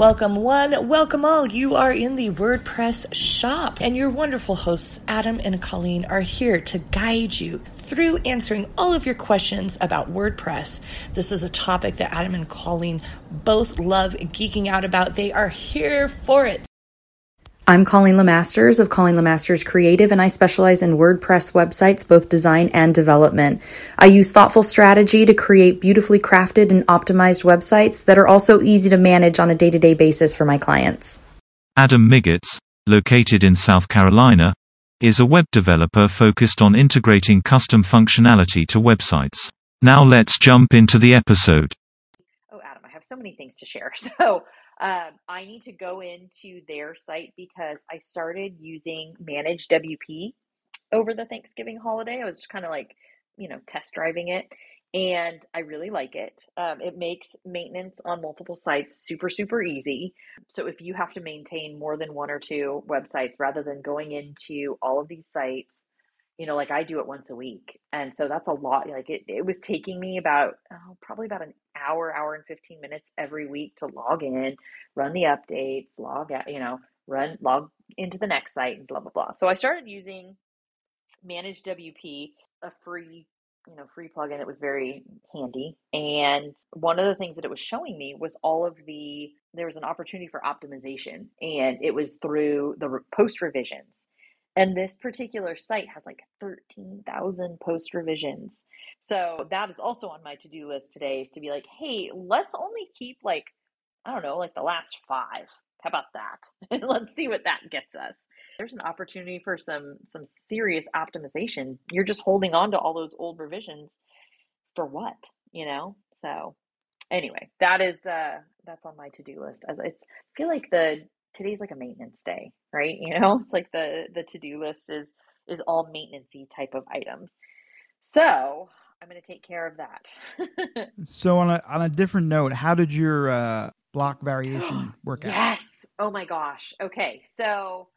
Welcome, one, welcome all. You are in the WordPress shop, and your wonderful hosts, Adam and Colleen, are here to guide you through answering all of your questions about WordPress. This is a topic that Adam and Colleen both love geeking out about. They are here for it. I'm Colleen Lemasters of Colleen Lemasters Creative, and I specialize in WordPress websites, both design and development. I use thoughtful strategy to create beautifully crafted and optimized websites that are also easy to manage on a day to day basis for my clients. Adam Miggetts, located in South Carolina, is a web developer focused on integrating custom functionality to websites. Now let's jump into the episode. Oh, Adam, I have so many things to share. So, um, I need to go into their site because I started using ManageWP over the Thanksgiving holiday. I was just kind of like, you know, test driving it, and I really like it. Um, it makes maintenance on multiple sites super, super easy. So if you have to maintain more than one or two websites rather than going into all of these sites, you know, like I do it once a week. And so that's a lot. Like it, it was taking me about, oh, probably about an hour, hour and 15 minutes every week to log in, run the updates, log out, you know, run, log into the next site and blah, blah, blah. So I started using ManageWP, a free, you know, free plugin that was very handy. And one of the things that it was showing me was all of the, there was an opportunity for optimization and it was through the post revisions. And this particular site has like 13,000 post revisions. So that is also on my to do list today is to be like, hey, let's only keep like, I don't know, like the last five. How about that? And let's see what that gets us. There's an opportunity for some some serious optimization. You're just holding on to all those old revisions for what, you know? So anyway, that is uh that's on my to-do list. As it's I feel like the today's like a maintenance day, right? You know, it's like the the to-do list is is all maintenancey type of items. So I'm going to take care of that. so on a on a different note, how did your uh, block variation work out? Yes. Oh my gosh. Okay. So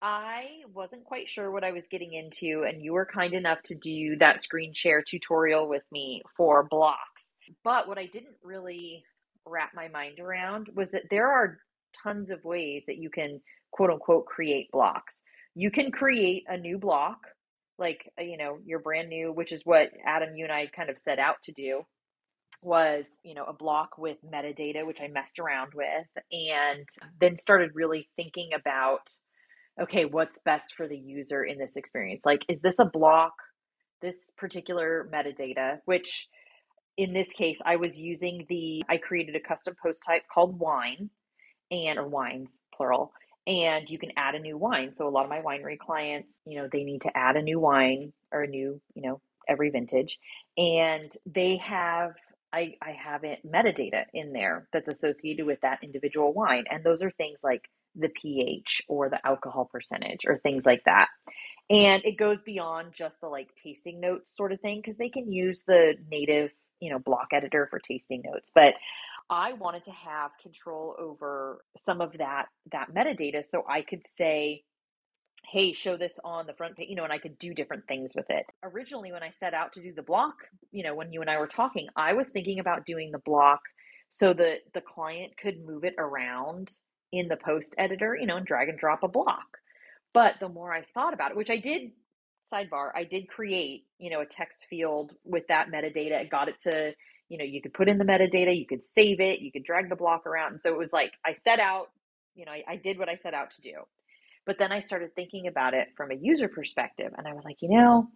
I wasn't quite sure what I was getting into, and you were kind enough to do that screen share tutorial with me for blocks. But what I didn't really wrap my mind around was that there are tons of ways that you can quote unquote create blocks. You can create a new block, like, uh, you know, you're brand new, which is what Adam, you and I kind of set out to do was you know a block with metadata which i messed around with and then started really thinking about okay what's best for the user in this experience like is this a block this particular metadata which in this case i was using the i created a custom post type called wine and or wines plural and you can add a new wine. So a lot of my winery clients you know they need to add a new wine or a new you know every vintage. And they have i i have it metadata in there that's associated with that individual wine. And those are things like the ph or the alcohol percentage or things like that. And it goes beyond just the like tasting notes sort of thing because they can use the native you know block editor for tasting notes. But I wanted to have control over some of that that metadata so I could say hey show this on the front page you know and I could do different things with it. Originally when I set out to do the block, you know, when you and I were talking, I was thinking about doing the block so that the client could move it around in the post editor, you know, and drag and drop a block. But the more I thought about it, which I did sidebar, I did create, you know, a text field with that metadata. and got it to you know, you could put in the metadata, you could save it, you could drag the block around. And so it was like I set out, you know, I, I did what I set out to do. But then I started thinking about it from a user perspective. And I was like, you know,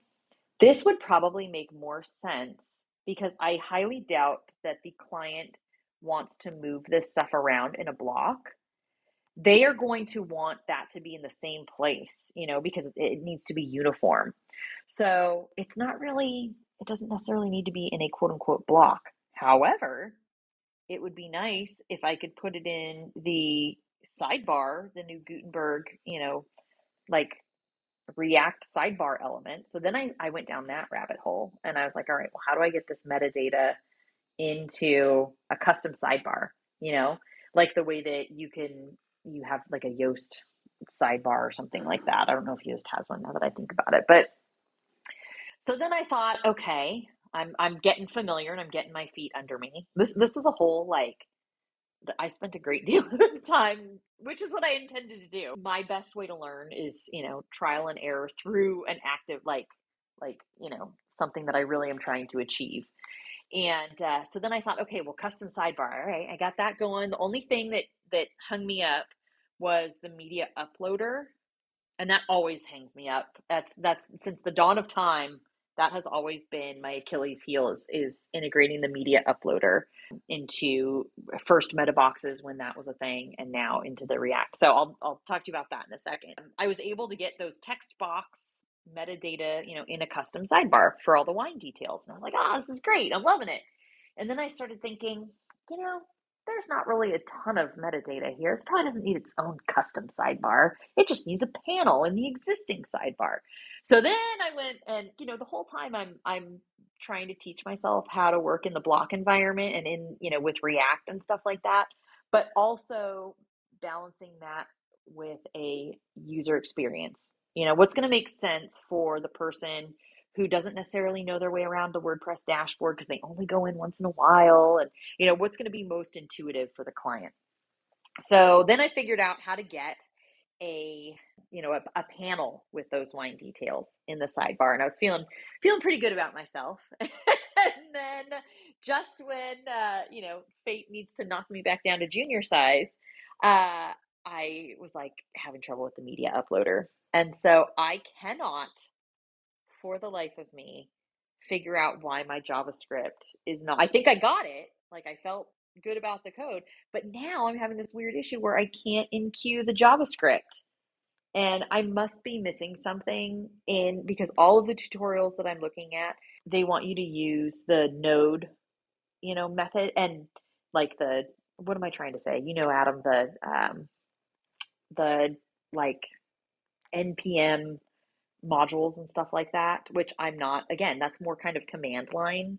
this would probably make more sense because I highly doubt that the client wants to move this stuff around in a block. They are going to want that to be in the same place, you know, because it needs to be uniform. So it's not really it doesn't necessarily need to be in a quote unquote block. However, it would be nice if I could put it in the sidebar, the new Gutenberg, you know, like React sidebar element. So then I, I went down that rabbit hole and I was like, all right, well, how do I get this metadata into a custom sidebar? You know, like the way that you can, you have like a Yoast sidebar or something like that. I don't know if Yoast has one now that I think about it, but so then I thought, okay, I'm I'm getting familiar and I'm getting my feet under me. This this was a whole like I spent a great deal of time, which is what I intended to do. My best way to learn is, you know, trial and error through an active, like, like, you know, something that I really am trying to achieve. And uh, so then I thought, okay, well, custom sidebar. All right, I got that going. The only thing that that hung me up was the media uploader, and that always hangs me up. That's that's since the dawn of time. That has always been my Achilles heel is, is integrating the media uploader into first meta boxes when that was a thing, and now into the React. So I'll I'll talk to you about that in a second. Um, I was able to get those text box metadata, you know, in a custom sidebar for all the wine details. And I was like, oh, this is great. I'm loving it. And then I started thinking, you know, there's not really a ton of metadata here. This probably doesn't need its own custom sidebar. It just needs a panel in the existing sidebar. So then I went and, you know, the whole time I'm I'm trying to teach myself how to work in the block environment and in, you know, with React and stuff like that, but also balancing that with a user experience you know, what's going to make sense for the person who doesn't necessarily know their way around the WordPress dashboard because they only go in once in a while and you know what's going to be most intuitive for the client. So then I figured out how to get a you know a, a, panel with those wine details in the sidebar and I was feeling feeling pretty good about myself. and then just when uh, you know fate needs to knock me back down to junior size, uh, I was like having trouble with the media uploader. And so I cannot, for the life of me, figure out why my JavaScript is not. I think I got it. Like I felt good about the code, but now I'm having this weird issue where I can't enqueue the JavaScript. And I must be missing something in because all of the tutorials that I'm looking at, they want you to use the node, you know, method and like the what am I trying to say? You know, Adam, the um the like npm modules and stuff like that, which I'm not. Again, that's more kind of command line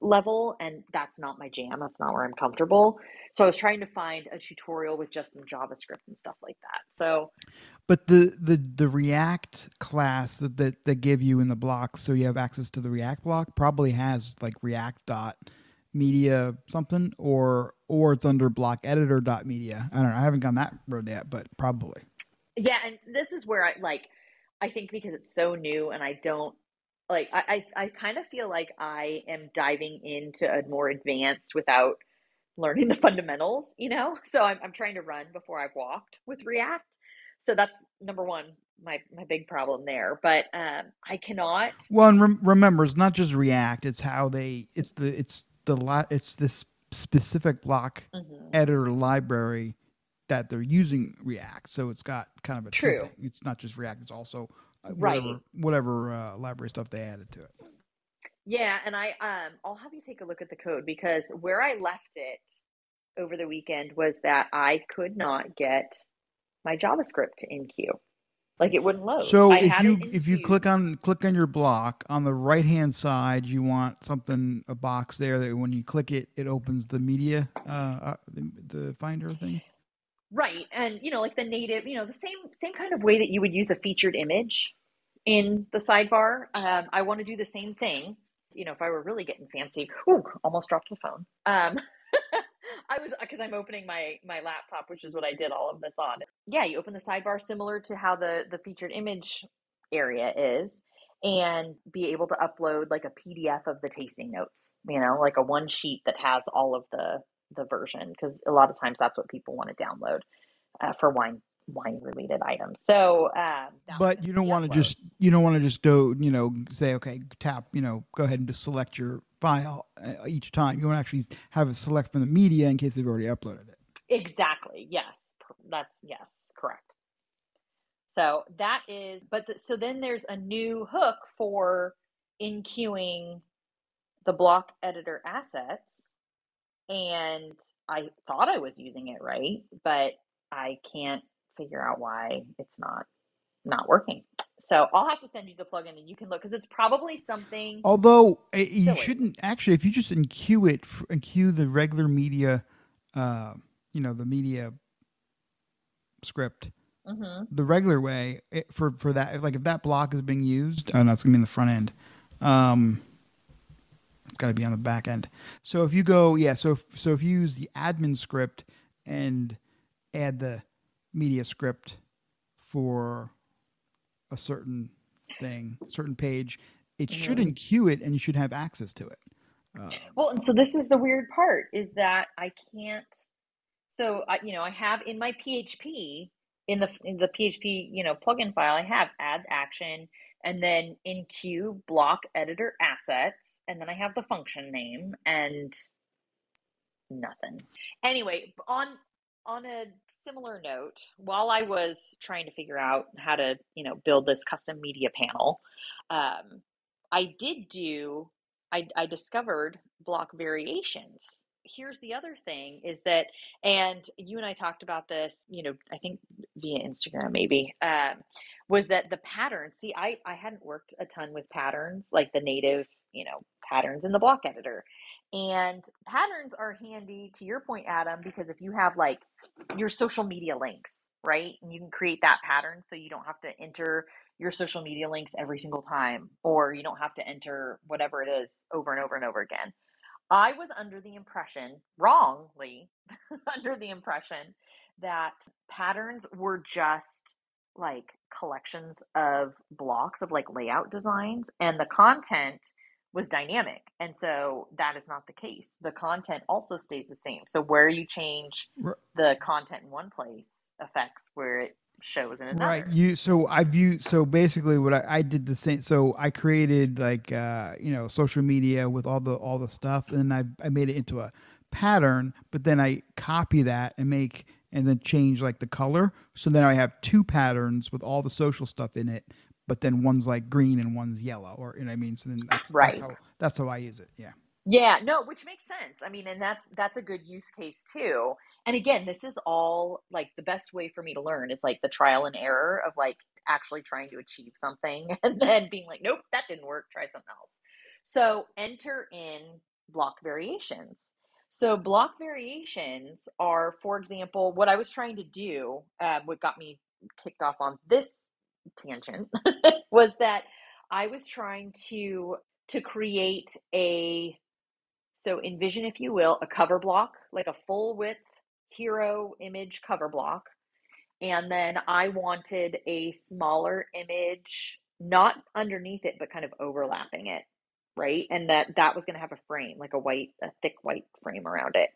level, and that's not my jam. That's not where I'm comfortable. So I was trying to find a tutorial with just some JavaScript and stuff like that. So, but the the the React class that that, that give you in the block, so you have access to the React block, probably has like React dot media something or or it's under block editor dot media i don't know i haven't gone that road yet but probably yeah and this is where i like i think because it's so new and i don't like i i, I kind of feel like i am diving into a more advanced without learning the fundamentals you know? So i'm, I'm trying to run before i've walked with react. So that's number one my my big problem there. But um i cannot well and rem- remember it's not just react it's how they it's the it's the li- it's this specific block mm-hmm. editor library that they're using React. So it's got kind of a true. Thing. It's not just React; it's also uh, whatever right. whatever uh, library stuff they added to it. Yeah, and I um I'll have you take a look at the code because where I left it over the weekend was that I could not get my JavaScript to enqueue. Like it wouldn't load. So I if you if you click on click on your block on the right hand side, you want something a box there that when you click it, it opens the media uh, uh the, the finder thing. Right, and you know, like the native, you know, the same same kind of way that you would use a featured image in the sidebar. Um, I want to do the same thing. You know, if I were really getting fancy, ooh, almost dropped the phone. Um, I was because I'm opening my my laptop, which is what I did all of this on. Yeah, you open the sidebar similar to how the the featured image area is and be able to upload like a PDF of the tasting notes, you know, like a one sheet that has all of the the version because a lot of times that's what people want to download uh, for wine wine related items. So, um, but you don't want to just you don't want to just do you know say okay tap you know go ahead and just select your file uh, each time. You want to actually have it select from the media in case they've already uploaded it. Exactly. Yes. That's yes. Correct. So that is, but the, so then there's a new hook for enqueuing the block editor assets. And I thought I was using it right, but I can't figure out why it's not not working. So I'll have to send you the plugin and you can look because it's probably something. Although eh, you shouldn't actually, if you just enqueue it, enqueue the regular media, uh, you know, the media script, mm-hmm. the regular way it, for for that, like if that block is being used, oh no, it's gonna be in the front end. Um, got to be on the back end. So if you go, yeah, so if, so if you use the admin script and add the media script for a certain thing, certain page, it shouldn't enqueue it and you should have access to it. Uh, Well, and so this is the weird part is that I can't. So I, you know, I have in my PHP in the in the PHP you know plugin file, I have add action and then enqueue block editor assets, and then I have the function name and nothing. Anyway, on on a similar note, while I was trying to figure out how to you know build this custom media panel, um, I did do I, I discovered block variations. Here's the other thing is that, and you and I talked about this, you know, I think via Instagram maybe, um, was that the patterns. See, I, I hadn't worked a ton with patterns, like the native, you know, patterns in the block editor. And patterns are handy to your point, Adam, because if you have like your social media links, right? And you can create that pattern so you don't have to enter your social media links every single time, or you don't have to enter whatever it is over and over and over again. I was under the impression, wrongly, under the impression that patterns were just like collections of blocks of like layout designs, and the content was dynamic. And so that is not the case. The content also stays the same. So where you change the content in one place affects where it shows in another. Right. You so I view so basically what I, I did the same so I created like uh you know social media with all the all the stuff and I I made it into a pattern but then I copy that and make and then change like the color so then I have two patterns with all the social stuff in it but then one's like green and one's yellow or you know what I mean so then that's Right. that's how that's how I use it. Yeah. Yeah, no, which makes sense. I mean, and that's that's a good use case too. And again, this is all like the best way for me to learn is like the trial and error of like actually trying to achieve something and then being like, nope, that didn't work, try something else. So enter in block variations. So block variations are, for example, what I was trying to do, uh, what got me kicked off on this tangent was that I was trying to to create a so envision, if you will, a cover block, like a full width hero image cover block. And then I wanted a smaller image, not underneath it, but kind of overlapping it, right? And that that was going to have a frame, like a white, a thick white frame around it.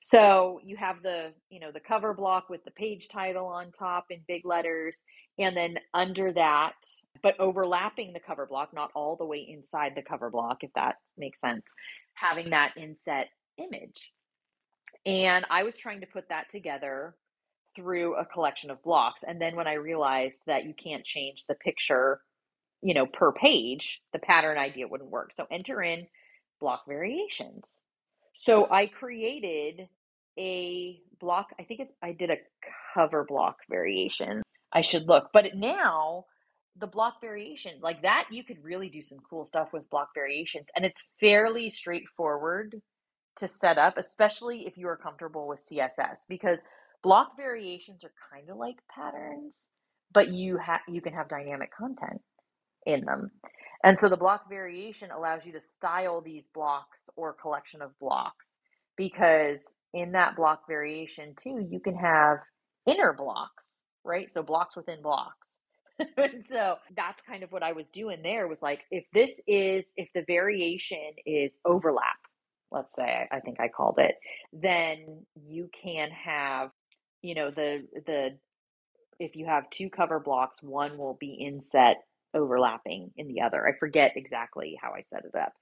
So you have the, you know, the cover block with the page title on top in big letters, and then under that, but overlapping the cover block, not all the way inside the cover block, if that makes sense, having that inset image. And I was trying to put that together through a collection of blocks. And then when I realized that you can't change the picture, you know, per page, the pattern idea wouldn't work. So enter in block variations. So I created a block, I think it, I did a cover block variation. I should look, but now the block variations like that, you could really do some cool stuff with block variations. And it's fairly straightforward to set up, especially if you are comfortable with CSS, because block variations are kind of like patterns, but you have you can have dynamic content in them. And so the block variation allows you to style these blocks or collection of blocks because in that block variation too, you can have inner blocks, right? So blocks within blocks. and so that's kind of what I was doing there was like if this is if the variation is overlap, let's say I think I called it, then you can have you know the the if you have two cover blocks, one will be inset overlapping in the other. I forget exactly how I set it up.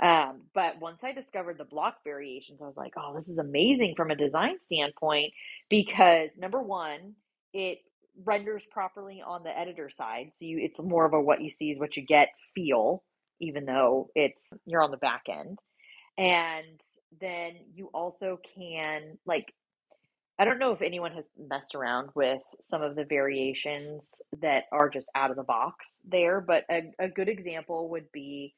Um, but once I discovered the block variations, I was like, oh, this is amazing from a design standpoint because number one, it renders properly on the editor side. So you it's more of a what you see is what you get feel, even though it's you're on the back end. And then you also can like I don't know if anyone has messed around with some of the variations that are just out of the box there, but a, a good example would be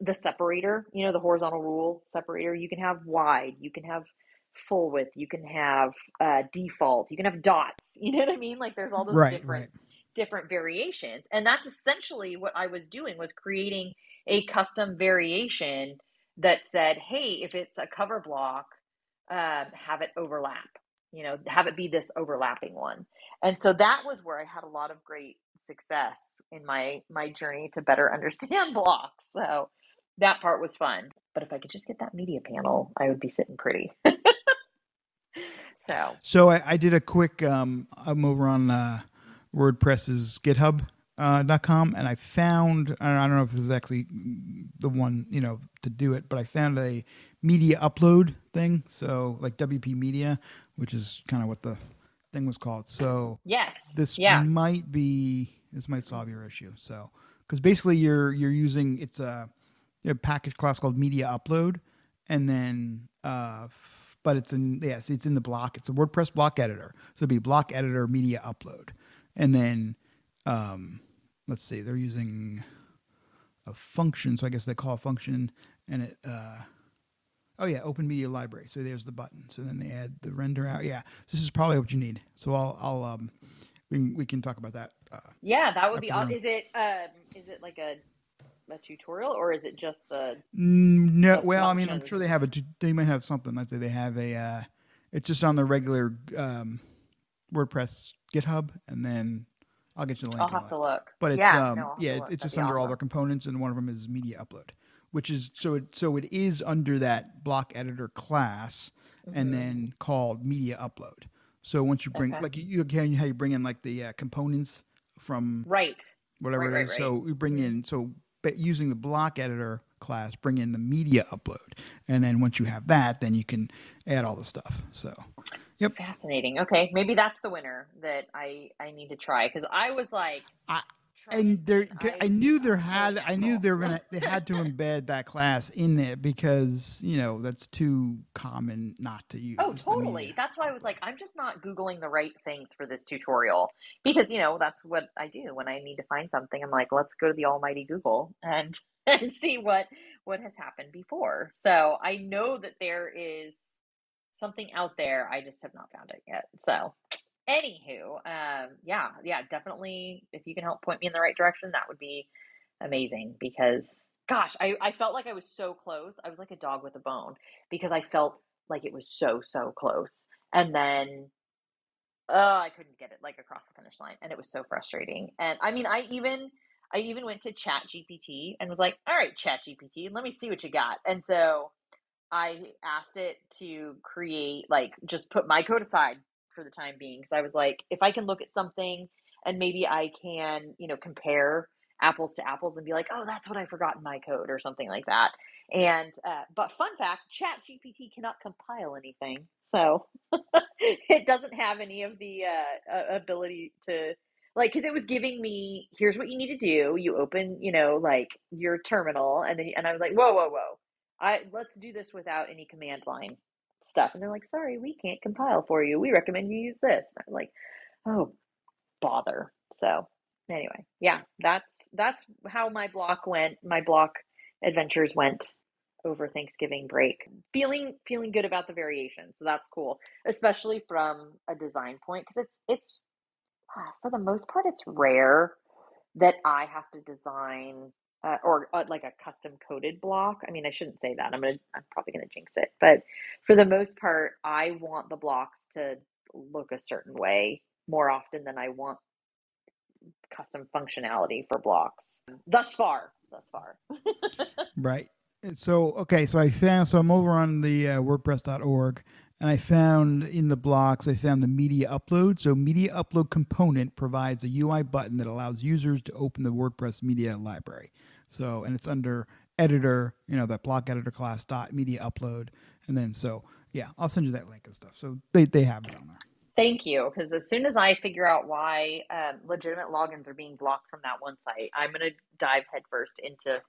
the separator, you know, the horizontal rule separator. You can have wide, you can have full width, you can have uh, default, you can have dots. You know what I mean? Like there's all those Right, different right. different variations, and that's essentially what I was doing was creating a custom variation that said, hey, if it's a cover block, um, have it overlap, you know, have it be this overlapping one. And so that was where I had a lot of great success in my my journey to better understand blocks. So that part was fun. But if I could just get that media panel, I would be sitting pretty. so So I, I did a quick um I'm over on uh WordPress's GitHub uh, dot com and I found I don't know if this is actually the one you know to do it, but I found a media upload thing. So like WP Media, which is kind of what the thing was called. So yes, this yeah. might be this might solve your issue. So because basically you're you're using it's a, a package class called media upload, and then uh, but it's in yes it's in the block. It's a WordPress block editor. So it'd be block editor media upload, and then um, let's see they're using a function. So I guess they call a function, and it. Uh, Oh yeah, Open Media Library. So there's the button. So then they add the render out. Yeah, this is probably what you need. So I'll I'll um we can, we can talk about that. Uh, yeah, that would be. the- Is it um is it like a a tutorial or is it just the Mm, No, the well, I mean, I'm sure they have a. They might have something. Let's say they have a. Uh, it's just on the regular um, WordPress GitHub, and then I'll get you the link. I'll have to look. But it's yeah, um no, I'll have to yeah, it's just under all their components, and one of them is media upload, which is so it so it is under that block editor class, and Mhm. then called media upload. So once you bring Okay. like you, again how you bring in like the uh, components from right. whatever Right, it right, is. right. So we bring in so but using the block editor class, bring in the media upload, and then once you have that, then you can add all the stuff. So Yep. Fascinating. Okay, maybe that's the winner that I I need to try because I was like, I- and there, and I knew there had, I knew they were gonna, they had to embed that class in there because you know that's too common not to use. Oh, totally. That's why I was like, I'm just not Googling the right things for this tutorial because, you know, that's what I do when I need to find something. I'm like, let's go to the almighty Google and, and see what, what has happened before. So I know that there is something out there. I just have not found it yet. So anywho, um, yeah, yeah, definitely. If you can help point me in the right direction, that would be amazing because gosh, I, I felt like I was so close. I was like a dog with a bone because I felt like it was so so close and then oh i couldn't get it like across the finish line and it was so frustrating and i mean i even i even went to ChatGPT and was like all right ChatGPT let me see what you got and so i asked it to create like just put my code aside for the time being because i was like if i can look at something and maybe i can you know compare apples to apples and be like oh that's what i forgot in my code or something like that and uh, but fun fact, ChatGPT cannot compile anything, so it doesn't have any of the uh, ability to like because it was giving me here's what you need to do. You open, you know, like your terminal, and then and I was like, whoa, whoa, whoa, I let's do this without any command line stuff. And they're like, sorry, we can't compile for you. We recommend you use this. And I'm like, oh bother. So anyway, yeah, that's that's how my block went. My block adventures went over Thanksgiving break. Feeling feeling good about the variation, so that's cool, especially from a design point because it's it's ah, for the most part it's rare that I have to design uh, or uh, like a custom coded block. I mean, I shouldn't say that. I'm gonna I'm probably gonna jinx it, but for the most part, I want the blocks to look a certain way more often than I want custom functionality for blocks. Thus far, thus far. Right. So okay, so I found so I'm over on the uh, WordPress.org, and I found in the blocks I found the media upload. So media upload component provides a UI button that allows users to open the WordPress media library. So and it's under editor, you know, that block editor class dot media upload, and then so yeah, I'll send you that link and stuff. So they they have it on there. Thank you, because as soon as I figure out why um, legitimate logins are being blocked from that one site, I'm going to dive headfirst into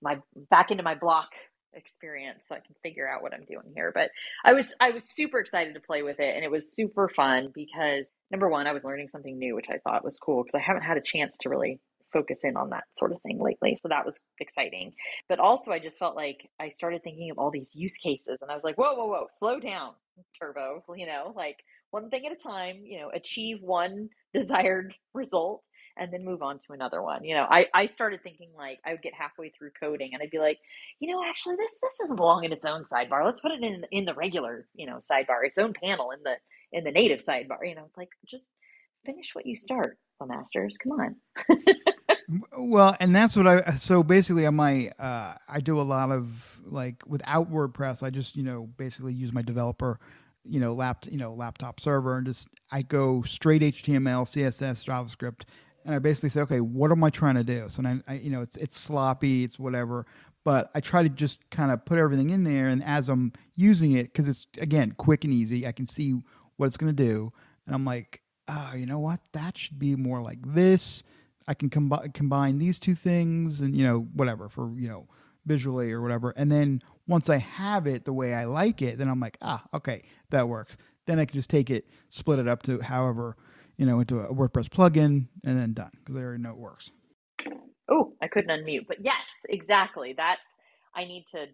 my back into my block experience so I can figure out what I'm doing here. But I was I was super excited to play with it, and it was super fun because number one, I was learning something new, which I thought was cool because I haven't had a chance to really focus in on that sort of thing lately. So that was exciting. But also, I just felt like I started thinking of all these use cases, and I was like, whoa, whoa, whoa, slow down, Turbo. You know, like one thing at a time. You know, achieve one desired result and then move on to another one. You know, I, I started thinking like I would get halfway through coding and I'd be like, you know, actually this this doesn't belong in its own sidebar. Let's put it in in the regular, you know, sidebar, its own panel in the in the native sidebar. You know, it's like just finish what you start, masters. Come on. well, and that's what I so basically on my uh I do a lot of like without WordPress, I just, you know, basically use my developer you know, lap, you know, laptop server and just I go straight HTML, CSS, JavaScript, and I basically say, okay, what am I trying to do? So I, I you know, it's it's sloppy, it's whatever, but I try to just kind of put everything in there, and as I'm using it, because it's again quick and easy, I can see what it's going to do, and I'm like, oh, you know what, that should be more like this. I can combine combine these two things, and you know, whatever for you know visually or whatever. And then once I have it the way I like it, then I'm like, ah, okay, that works. Then I can just take it, split it up to however, you know, into a WordPress plugin, and then done because I already know it works. Oh, I couldn't unmute, but yes, exactly. That's I need to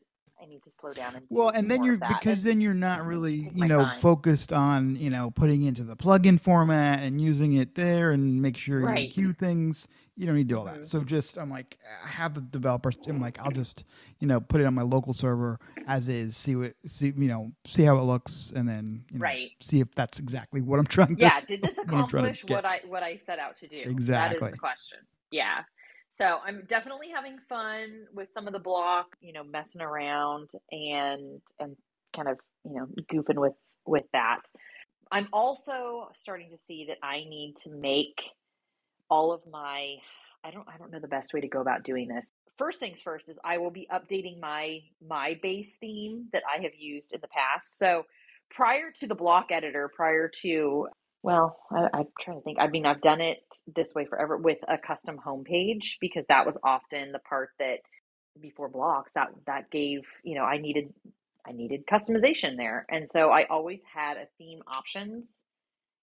I need to slow down and well, and then you're because then you're not really you know time. focused on you know putting into the plugin format and using it there and make sure right. you queue things. You don't need to do all that. Mm-hmm. So just I'm like I have the developers. I'm like I'll just you know put it on my local server as is. See what see you know see how it looks and then you know, right see if that's exactly what I'm trying to. Yeah. Did this accomplish what I what I set out to do? Exactly. That is the question. Yeah. So I'm definitely having fun with some of the block, you know, messing around and and kind of, you know, goofing with with that. I'm also starting to see that I need to make all of my I don't I don't know the best way to go about doing this. First things first is I will be updating my my base theme that I have used in the past. So prior to the block editor, prior to well, I, I'm trying to think. I mean, I've done it this way forever with a custom homepage because that was often the part that before blocks that that gave you know I needed I needed customization there, and so I always had a theme options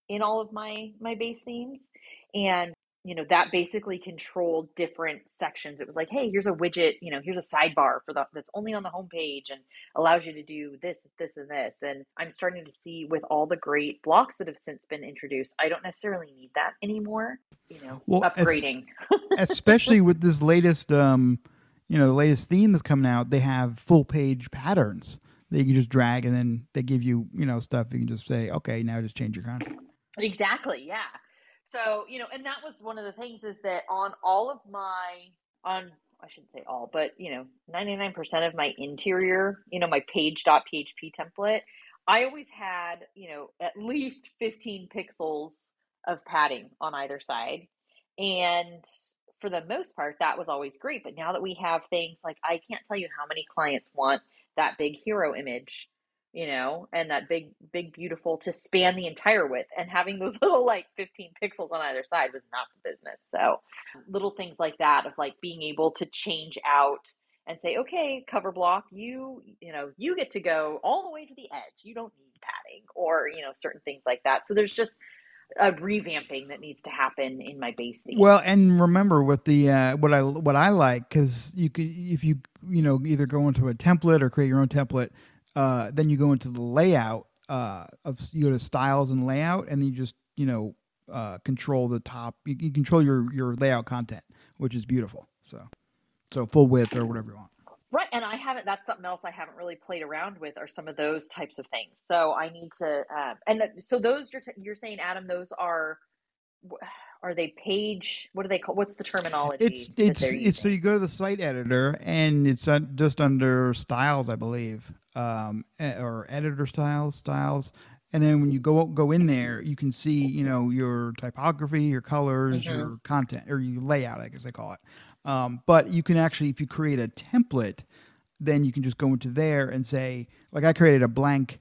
in all of my my base themes, and you know that basically controlled different sections. It was like hey here's a widget you know here's a sidebar for the that's only on the homepage and allows you to do this this and this. And i'm starting to see with all the great blocks that have since been introduced i don't necessarily need that anymore you know well, upgrading. especially with this latest um you know the latest theme that's coming out they have full page patterns that you can just drag and then they give you you know stuff. You can just say okay now just change your content. Exactly yeah so, you know, and that was one of the things is that on all of my, on, I shouldn't say all, but, you know, 99% of my interior, you know, my page.php template, I always had, you know, at least 15 pixels of padding on either side. And for the most part, that was always great. But now that we have things like, I can't tell you how many clients want that big hero image you know, and that big, big, beautiful to span the entire width. And having those little like 15 pixels on either side was not the business. So little things like that of like being able to change out and say, okay, cover block, you, you know, you get to go all the way to the edge. You don't need padding or, you know, certain things like that. So there's just a revamping that needs to happen in my base theme. Well, and remember with the uh, what I what I like because you could if you you know either go into a template or create your own template uh, then you go into the layout uh, of you go to styles and layout, and then you just you know uh, control the top. You, you control your your layout content, which is beautiful. So so full width or whatever you want. Right, and I haven't. That's something else I haven't really played around with, are some of those types of things. So I need to. Uh, and so those you're t- you're saying, Adam, those are are they page what do they call what's the terminology it's it's it's so you go to the site editor and it's just under styles i believe um or editor styles styles. And then when you go go in there you can see you know your typography your colors mm-hmm. your content or your layout i guess they call it. Um, but you can actually if you create a template then you can just go into there and say like i created a blank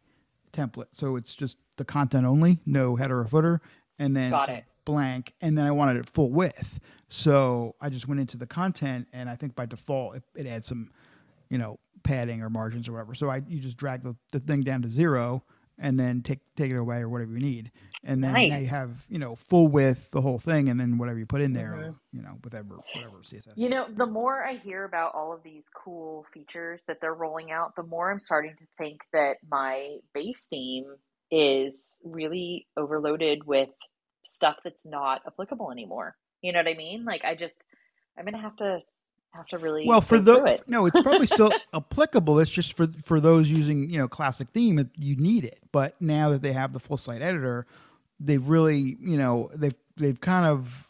template. So it's just the content only no header or footer and then blank. And then I wanted it full width. So I just went into the content and I think by default it, it adds some, you know, padding or margins or whatever. So I you just drag the, the thing down to zero and then take take it away or whatever you need. And then nice. you have, you know, full width, the whole thing, and then whatever you put in there, mm-hmm. you know, whatever whatever CSS. You know, the more I hear about all of these cool features that they're rolling out, the more I'm starting to think that my base theme is really overloaded with stuff that's not applicable anymore. You know what I mean? Like I just I'm gonna have to have to really well for those those no it's probably still applicable. It's just for for those using you know classic theme it, you need it. But now that they have the full site editor they've really you know they've they've kind of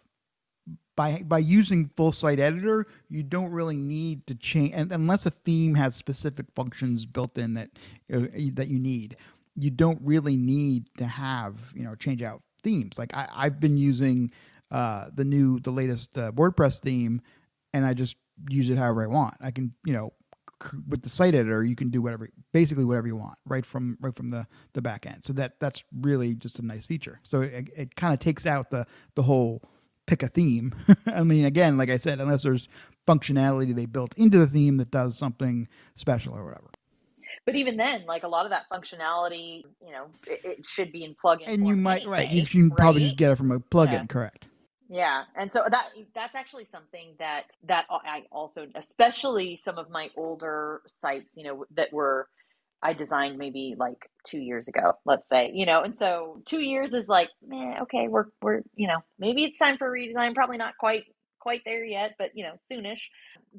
by by using full site editor you don't really need to change and unless a theme has specific functions built in that uh, that you need you don't really need to have you know change out themes. Like I, i've been using uh, the new the latest uh, wordpress theme and i just use it however I want. I can, you know, with the site editor, you can do whatever, basically whatever you want, right from right from the the back end. So that that's really just a nice feature. So it, it kind of takes out the the whole pick a theme. I mean, again, like I said, unless there's functionality they built into the theme that does something special or whatever. But even then, like a lot of that functionality, you know, it, it should be in plugin. And you might, anyway, right? You can right? probably just get it from a plugin, Yeah. correct? Yeah, and so that that's actually something that that I also, especially some of my older sites, you know, that were I designed maybe like two years ago, let's say, you know, and so two years is like, man, okay, we're we're you know maybe it's time for redesign. Probably not quite quite there yet, but you know, soonish.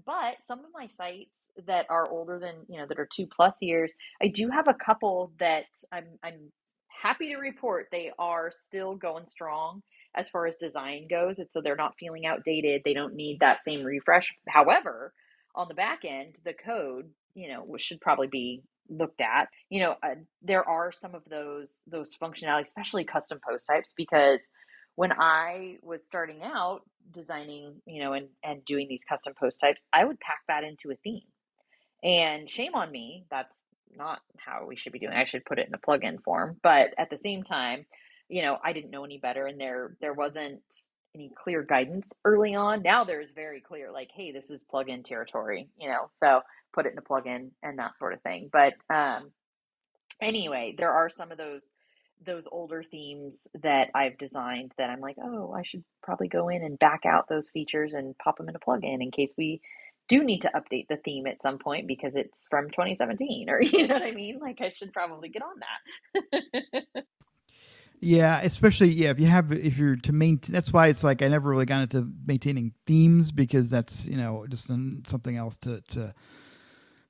But some of my sites that are older than you know that are two plus years, I do have a couple that I'm I'm happy to report they are still going strong as far as design goes. And so they're not feeling outdated. They don't need that same refresh. However, on the back end, the code, you know, should probably be looked at. You know, uh, there are some of those those functionalities, especially custom post types, because when I was starting out designing, you know, and and doing these custom post types, I would pack that into a theme. And shame on me, that's not how we should be doing. I should put it in a plugin form. But at the same time, you know, I didn't know any better and there there wasn't any clear guidance early on. Now there's very clear like, hey, this is plugin territory, you know. So put it in a plugin and that sort of thing. But um anyway, there are some of those those older themes that I've designed that I'm like, oh, I should probably go in and back out those features and pop them in a plugin in case we do need to update the theme at some point because it's from 2017 or you know what I mean? Like I should probably get on that. Yeah, especially yeah, if you have if you're to maintain. That's why it's like I never really got into maintaining themes because that's you know just an, something else to to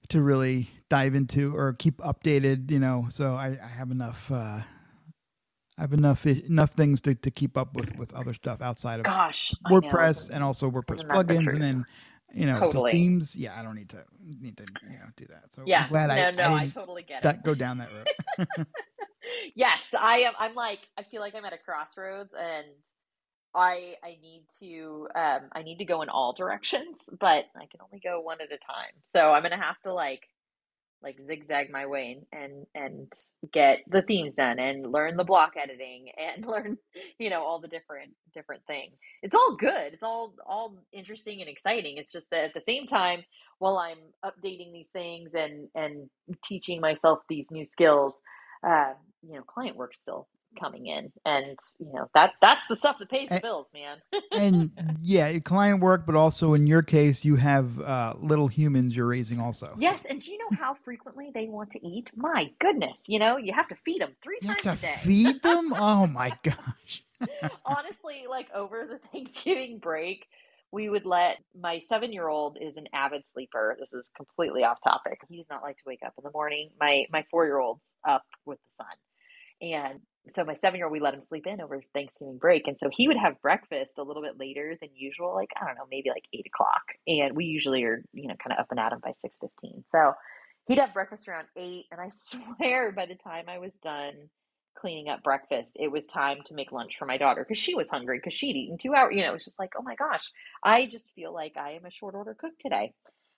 to really dive into or keep updated. You know, so I, I have enough. Uh, I have enough enough things to, to keep up with with other stuff outside of Gosh, WordPress and also WordPress Isn't that the plugins, and then you know so Totally. themes. Yeah, I don't need to need to you know do that. So Yeah, I'm glad no, I, no, I I, totally get da- it. go down that road. yes, I am. I'm like, I feel like I'm at a crossroads, and I I need to um I need to go in all directions, but I can only go one at a time. So I'm gonna have to like like zigzag my way and and get the themes done and learn the block editing and learn you know all the different different things. It's all good. It's all all interesting and exciting. It's just that at the same time while i'm updating these things and and teaching myself these new skills uh, you know client work still coming in. And you know that that's the stuff that pays the And- bills man. and yeah, client work, but also in your case, you have uh, little humans you're raising also. yes and do you know how frequently they want to eat? My goodness you know you have to feed them three You have times to a day. feed them? Oh my gosh. honestly like over the thanksgiving break we would let my seven year old is an avid sleeper. This is completely off topic. He does not like to wake up in the morning. My my four year old's up with the sun. And so my seven year old we let him sleep in over thanksgiving break and so he would have breakfast a little bit later than usual like i don't know maybe like eight o'clock and we usually are you know kind of up and at him by 6.15 so he'd have breakfast around eight and i swear by the time i was done cleaning up breakfast, it was time to make lunch for my daughter because she was hungry because she'd eaten two hours. You know, it was just like, oh my gosh, I just feel like I am a short order cook today.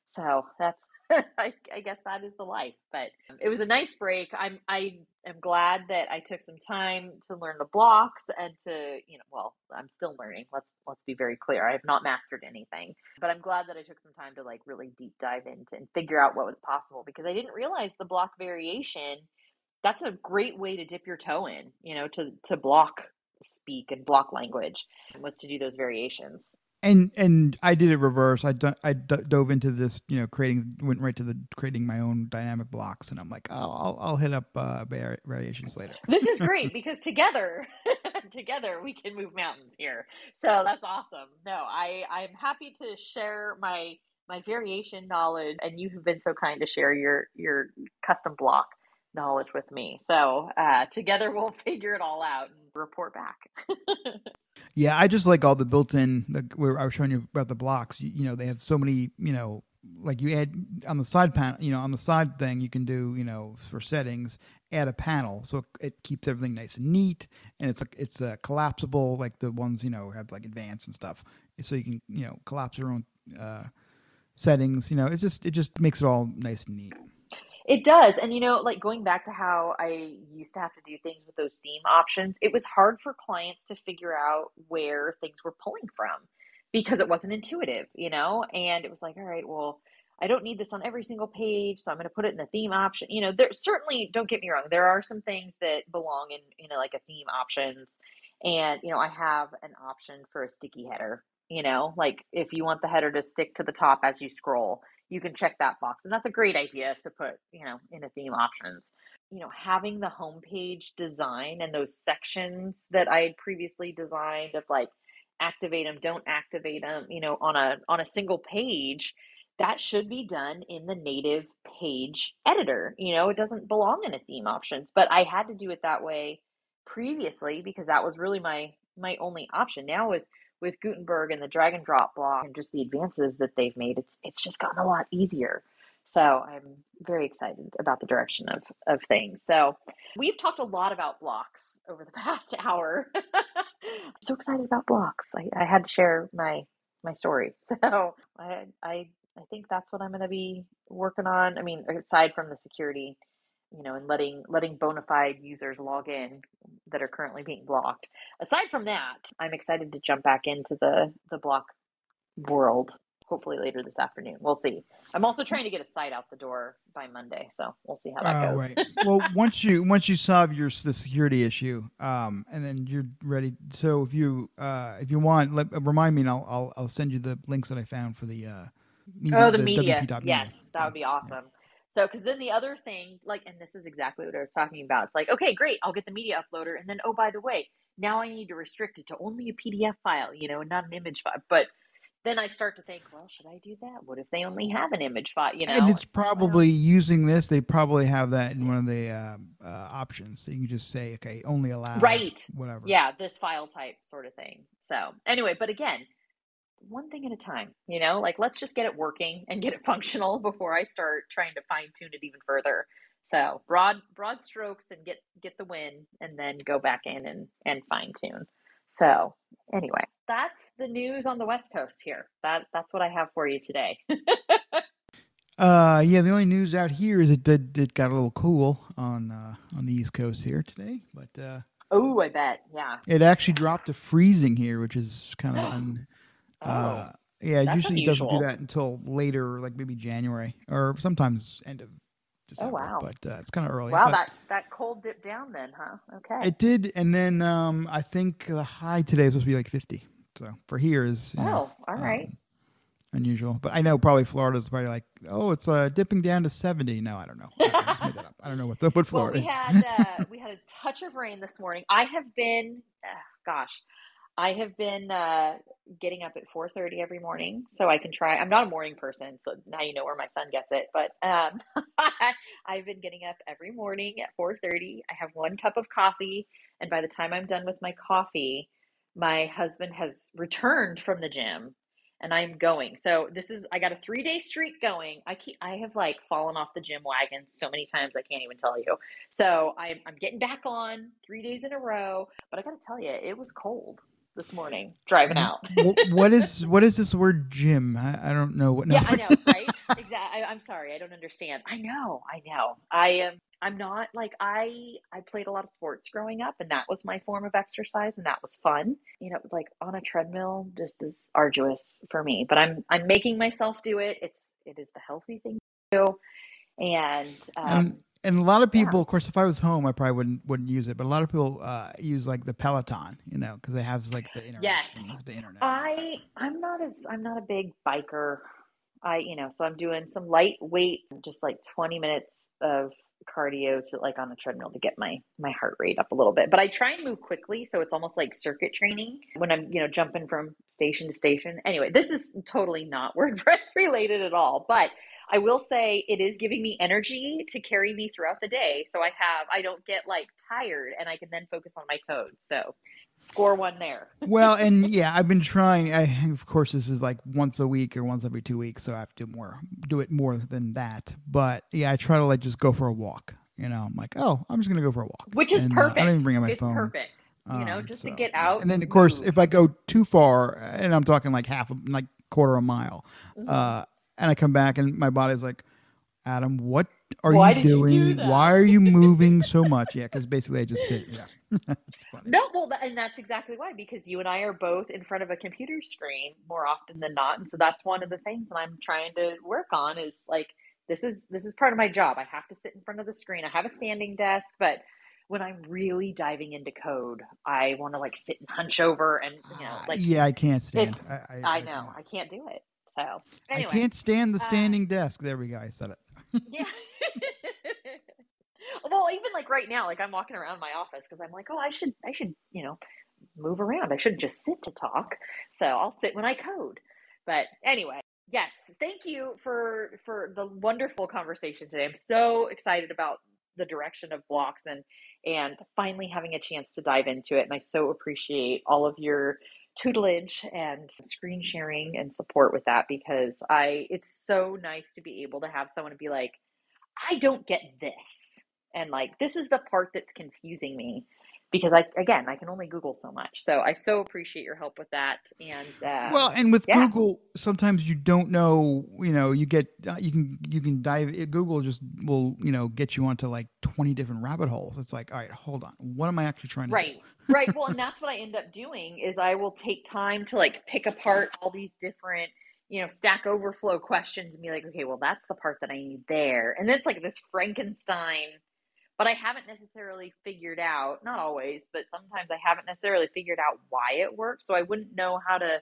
So that's, I, I guess that is the life. But it was a nice break. I'm, I am glad that I took some time to learn the blocks and to, you know, well, I'm still learning. Let's let's be very clear. I have not mastered anything, but I'm glad that I took some time to like really deep dive into and figure out what was possible because I didn't realize the block variation that's a great way to dip your toe in, you know, to to block speak and block language was to do those variations. And and I did it reverse. I do, I d- dove into this, you know, creating went right to the creating my own dynamic blocks, and I'm like, oh, I'll I'll hit up uh, variations later. This is great because together together we can move mountains here. So that's awesome. No, I I'm happy to share my my variation knowledge, and you have been so kind to share your your custom block knowledge with me. So uh, together we'll figure it all out and report back. yeah, I just like all the built-in. The, where I was showing you about the blocks. You, you know, they have so many. You know, like you add on the side panel. You know, on the side thing, you can do. You know, for settings, add a panel, so it, keeps everything nice and neat, and it's a, it's a collapsible, like the ones you know have like advanced and stuff. So you can you know collapse your own. Uh, settings you know it just it just makes it all nice and neat it does. And you know, like going back to how I used to have to do things with those theme options, it was hard for clients to figure out where things were pulling from because it wasn't intuitive, you know? And it was like, all right, well, I don't need this on every single page, so I'm going to put it in the theme option. You know, there certainly don't get me wrong, there are some things that belong in, you know, like a theme options. And, you know, I have an option for a sticky header, you know, like if you want the header to stick to the top as you scroll you can check that box. And that's a great idea to put, you know, in a theme options. You know, having the homepage design and those sections that I had previously designed of like activate them, don't activate them, you know, on a on a single page, that should be done in the native page editor. You know, it doesn't belong in a theme options, but I had to do it that way previously because that was really my my only option. Now with with Gutenberg and the drag and drop block and just the advances that they've made, it's it's just gotten a lot easier. So I'm very excited about the direction of, of things. So we've talked a lot about blocks over the past hour. so excited about blocks. I, I had to share my my story. So I I I think that's what I'm going to be working on. I mean, aside from the security you know, and letting letting bona fide users log in that are currently being blocked. Aside from that, I'm excited to jump back into the the block world. Hopefully later this afternoon. We'll see. I'm also trying to get a site out the door by Monday, so we'll see how that goes. Right. well, once you once you solve your the security issue, um, and then you're ready. So if you uh, if you want, let, remind me, and I'll, I'll I'll send you the links that I found for the uh, media, oh the, the media. Yes, that would be awesome. Yeah. So, because then the other thing, like, and this is exactly what I was talking about. It's like, okay, great, I'll get the media uploader, and then, oh, by the way, now I need to restrict it to only a PDF file, you know, and not an image file. But then I start to think, well, should I do that? What if they only have an image file? You know, and it's, probably using this. They probably have that in one of the uh, uh, options. So you can just say, okay, only allow right, whatever. Yeah, this file type sort of thing. So anyway, but again, one thing at a time, you know, like let's just get it working and get it functional before I start trying to fine tune it even further. So broad broad strokes and get get the win and then go back in and and fine tune. So anyway, that's the news on the West Coast here. That that's what I have for you today. uh yeah, the only news out here is it did it got a little cool on uh on the East Coast here today, but uh Oh, I bet. Yeah. It actually dropped to freezing here, which is kind of un, uh, oh, yeah, usually unusual. doesn't do that until later, like maybe January or sometimes end of December. Oh wow! But uh, it's kind of early. Wow, but that that cold dip down then, huh? Okay. It did, and then um, I think the high today is supposed to be like fifty. So for here is oh, know, all right. Um, unusual, but I know probably Florida's probably like, oh, it's uh, dipping down to seventy. No, I don't know. I, I don't know what the, what Florida well, we is. had uh, we had a touch of rain this morning. I have been, uh, gosh, I have been uh, getting up at 4:30 every morning so I can try. I'm not a morning person, so now you know where my son gets it. But um, I've been getting up every morning at 4:30. I have one cup of coffee, and by the time I'm done with my coffee, my husband has returned from the gym, and I'm going. So this is I got a three day streak going. I keep I have like fallen off the gym wagon so many times I can't even tell you. So I'm I'm getting back on three days in a row. But I got to tell you, it was cold this morning driving out. what is what is this word gym? I, I don't know what. No. Yeah, I know, right? exactly. I, am sorry, I don't understand. I know, I know. I am. I'm not like I. I played a lot of sports growing up, and that was my form of exercise, and that was fun. You know, like on a treadmill, just as arduous for me. But I'm I'm making myself do it. It's it is the healthy thing to do, and. Um, um and a lot of people, yeah. of course, if I was home, I probably wouldn't wouldn't use it. But a lot of people uh, use like the Peloton, you know, because they have like the internet. Yes, the internet. I I'm not as I'm not a big biker. I you know, so I'm doing some lightweight, just like 20 minutes of cardio to like on a treadmill to get my my heart rate up a little bit. But I try and move quickly, so it's almost like circuit training when I'm you know jumping from station to station. Anyway, this is totally not WordPress related at all, but I will say it is giving me energy to carry me throughout the day. So I have, I don't get like tired and I can then focus on my code. So score one there. well, and yeah, I've been trying. I, of course, this is like once a week or once every two weeks. So I have to do more, do it more than that. But yeah, I try to like just go for a walk. You know, I'm like, oh, I'm just going to go for a walk. Which is and, perfect. Uh, I don't even bring out my it's phone. perfect. You know, Um, just so- to get out. And then, of course, move. if I go too far, and I'm talking like half, a, like quarter a mile, Mhm. uh, and I come back and my body's like, Adam, what are Why you did you do doing? Why are you moving so much? Yeah, because basically I just sit. Yeah. No, well, and that's exactly why, because you and I are both in front of a computer screen more often than not, and so that's one of the things that I'm trying to work on is like this is this is part of my job. I have to sit in front of the screen. I have a standing desk, but when I'm really diving into code, I want to like sit and hunch over and you know like yeah, I can't stand. it's I, I know I can't do it. So anyway, I can't stand the uh, standing desk. There we go. I said it. Yeah. well, even like right now, like I'm walking around my office because I'm like, oh, I should, I should, you know, move around. I shouldn't just sit to talk. So I'll sit when I code. But anyway, yes, thank you for for the wonderful conversation today. I'm so excited about the direction of blocks and and finally having a chance to dive into it. And I so appreciate all of your tutelage and screen sharing and support with that because I it's so nice to be able to have someone be like, I don't get this. And like this is the part that's confusing me because I again I can only Google so much. So I so appreciate your help with that. And uh, well, and with yeah. Google, sometimes you don't know. You know, you get uh, you can you can dive. Google just will you know get you onto like twenty different rabbit holes. It's like, all right, hold on. What am I actually trying to right do? right well and that's what i end up doing is i will take time to like pick apart all these different you know stack overflow questions and be like okay well that's the part that i need there and then it's like this frankenstein but i haven't necessarily figured out not always but sometimes i haven't necessarily figured out why it works so i wouldn't know how to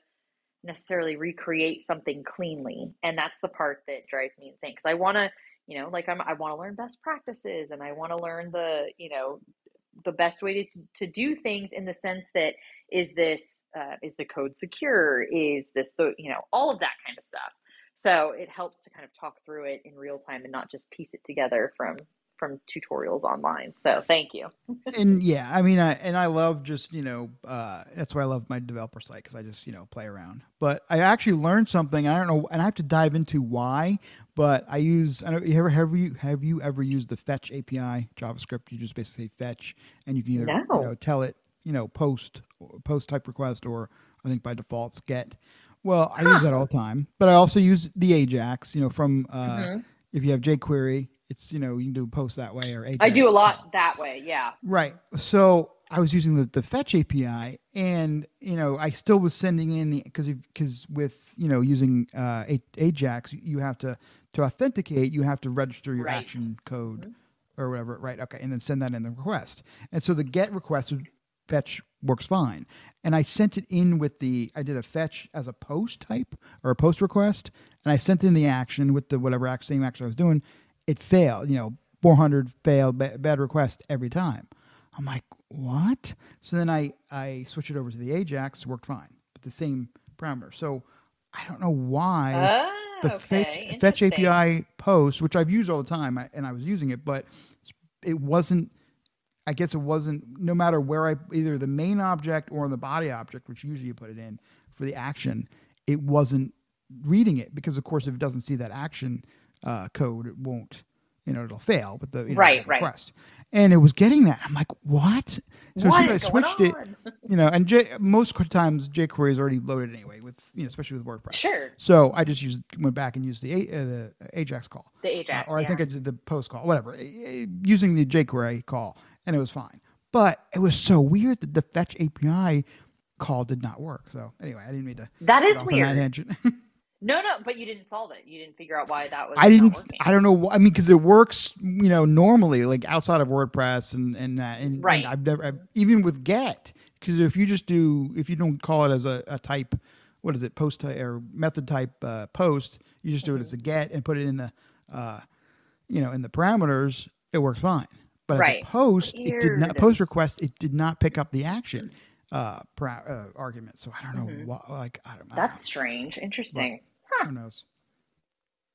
necessarily recreate something cleanly and that's the part that drives me insane because i want to you know like I'm, i want to learn best practices and i want to learn the you know the best way to, to do things in the sense that is this uh, is the code secure? Is this the you know all of that kind of stuff. So it helps to kind of talk through it in real time and not just piece it together from from tutorials online so thank you and yeah, I mean, I and I love just you know uh, that's why I love my developer site because I just you know play around. But I actually learned something. I don't know, and I have to dive into why. But I use. I don't. Ever have you have you ever used the Fetch API JavaScript? You just basically say fetch, and you can either No. you know tell it you know post post type request or I think by default get. Well, I use that all the time, but I also use the Ajax. You know, from uh, Mhm. if you have jQuery, it's you know you can do a post that way or Ajax. i do a lot that way yeah Right. So I was using the, the fetch API, and you know I still was sending in the because because with you know using uh, Ajax, you have to to authenticate, you have to register your Right. action code Mhm. or whatever. Right. Okay. And then send that in the request. And so the get request fetch works fine. And I sent it in with the I did a fetch as a post type or a post request, and I sent in the action with the whatever act, same action I was doing. It failed. You know, 400 failed ba- bad request every time. I'm like, what? So then I I switched it over to the Ajax, worked fine, but the same parameter. So I don't know why oh, the okay. fetch, fetch. API post, which I've used all the time, I, and I was using it, but it wasn't. I guess it wasn't. No matter where I either the main object or the body object, which usually you put it in for the action, it wasn't reading it because, of course, if it doesn't see that action uh, code, it won't. You know, it'll fail with the you know, Right, right. request. And it was getting that. I'm like, what? So What I switched it, you know, and J, most times jQuery is already loaded anyway, with you know, especially with WordPress. sure So I just used went back and used the A, uh, the Ajax call, the Uh, ajax or I yeah. think I did the post call, whatever, using the jQuery call, and it was fine. But it was so weird that the fetch API call did not work. So anyway, I didn't mean to That is get is off on that weird tangent. no no but you didn't solve it you didn't figure out why that was I didn't. I don't know. I mean, because it works, you know, normally like outside of WordPress and and that, and, and Right. I've never I've, even with Get because if you just do if you don't call it as a, a type, what is it post type or method type uh, post, you just do it as a get and put it in the, uh, you know, in the parameters. it works fine. But Right. as a post, it did not post request. It did not pick up the action uh, pra- uh argument. So I don't know Mhm. what. Like I don't know. That's strange. Interesting. Who knows.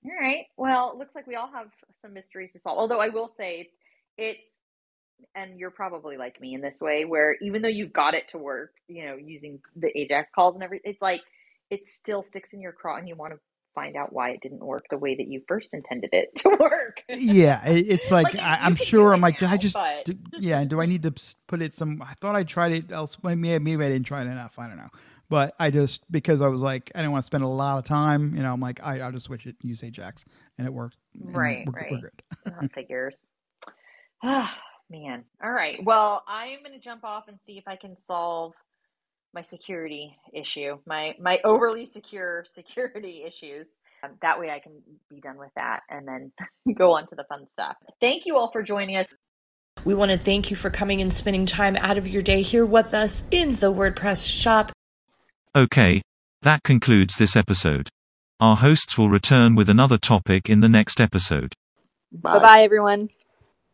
All right. Well, it looks like we all have some mysteries to solve. Although I will say it's it's and you're probably like me in this way where even though you've got it to work, you know, using the Ajax calls and everything, it's like it still sticks in your craw and you want to find out why it didn't work the way that you first intended it to work. Yeah, it's like, Like, I, I'm sure. I'm like, did I just? but- do- yeah, do I need to put it some? I thought I tried it else. Maybe maybe I didn't try it enough. I don't know. But I just because I was like, I didn't want to spend a lot of time. You know, I'm like, I, I'll just switch it, and use Ajax, and it worked. Right, we're, We're right. good. Figures. Ah, man. All right. Well, I'm going to jump off and see if I can solve my security issue, my my overly secure security issues. Um, that way, I can be done with that and then go on to the fun stuff. Thank you all for joining us. We want to thank you for coming and spending time out of your day here with us in the WordPress shop. Okay, that concludes this episode. Our hosts will return with another topic in the next episode. Bye bye, everyone.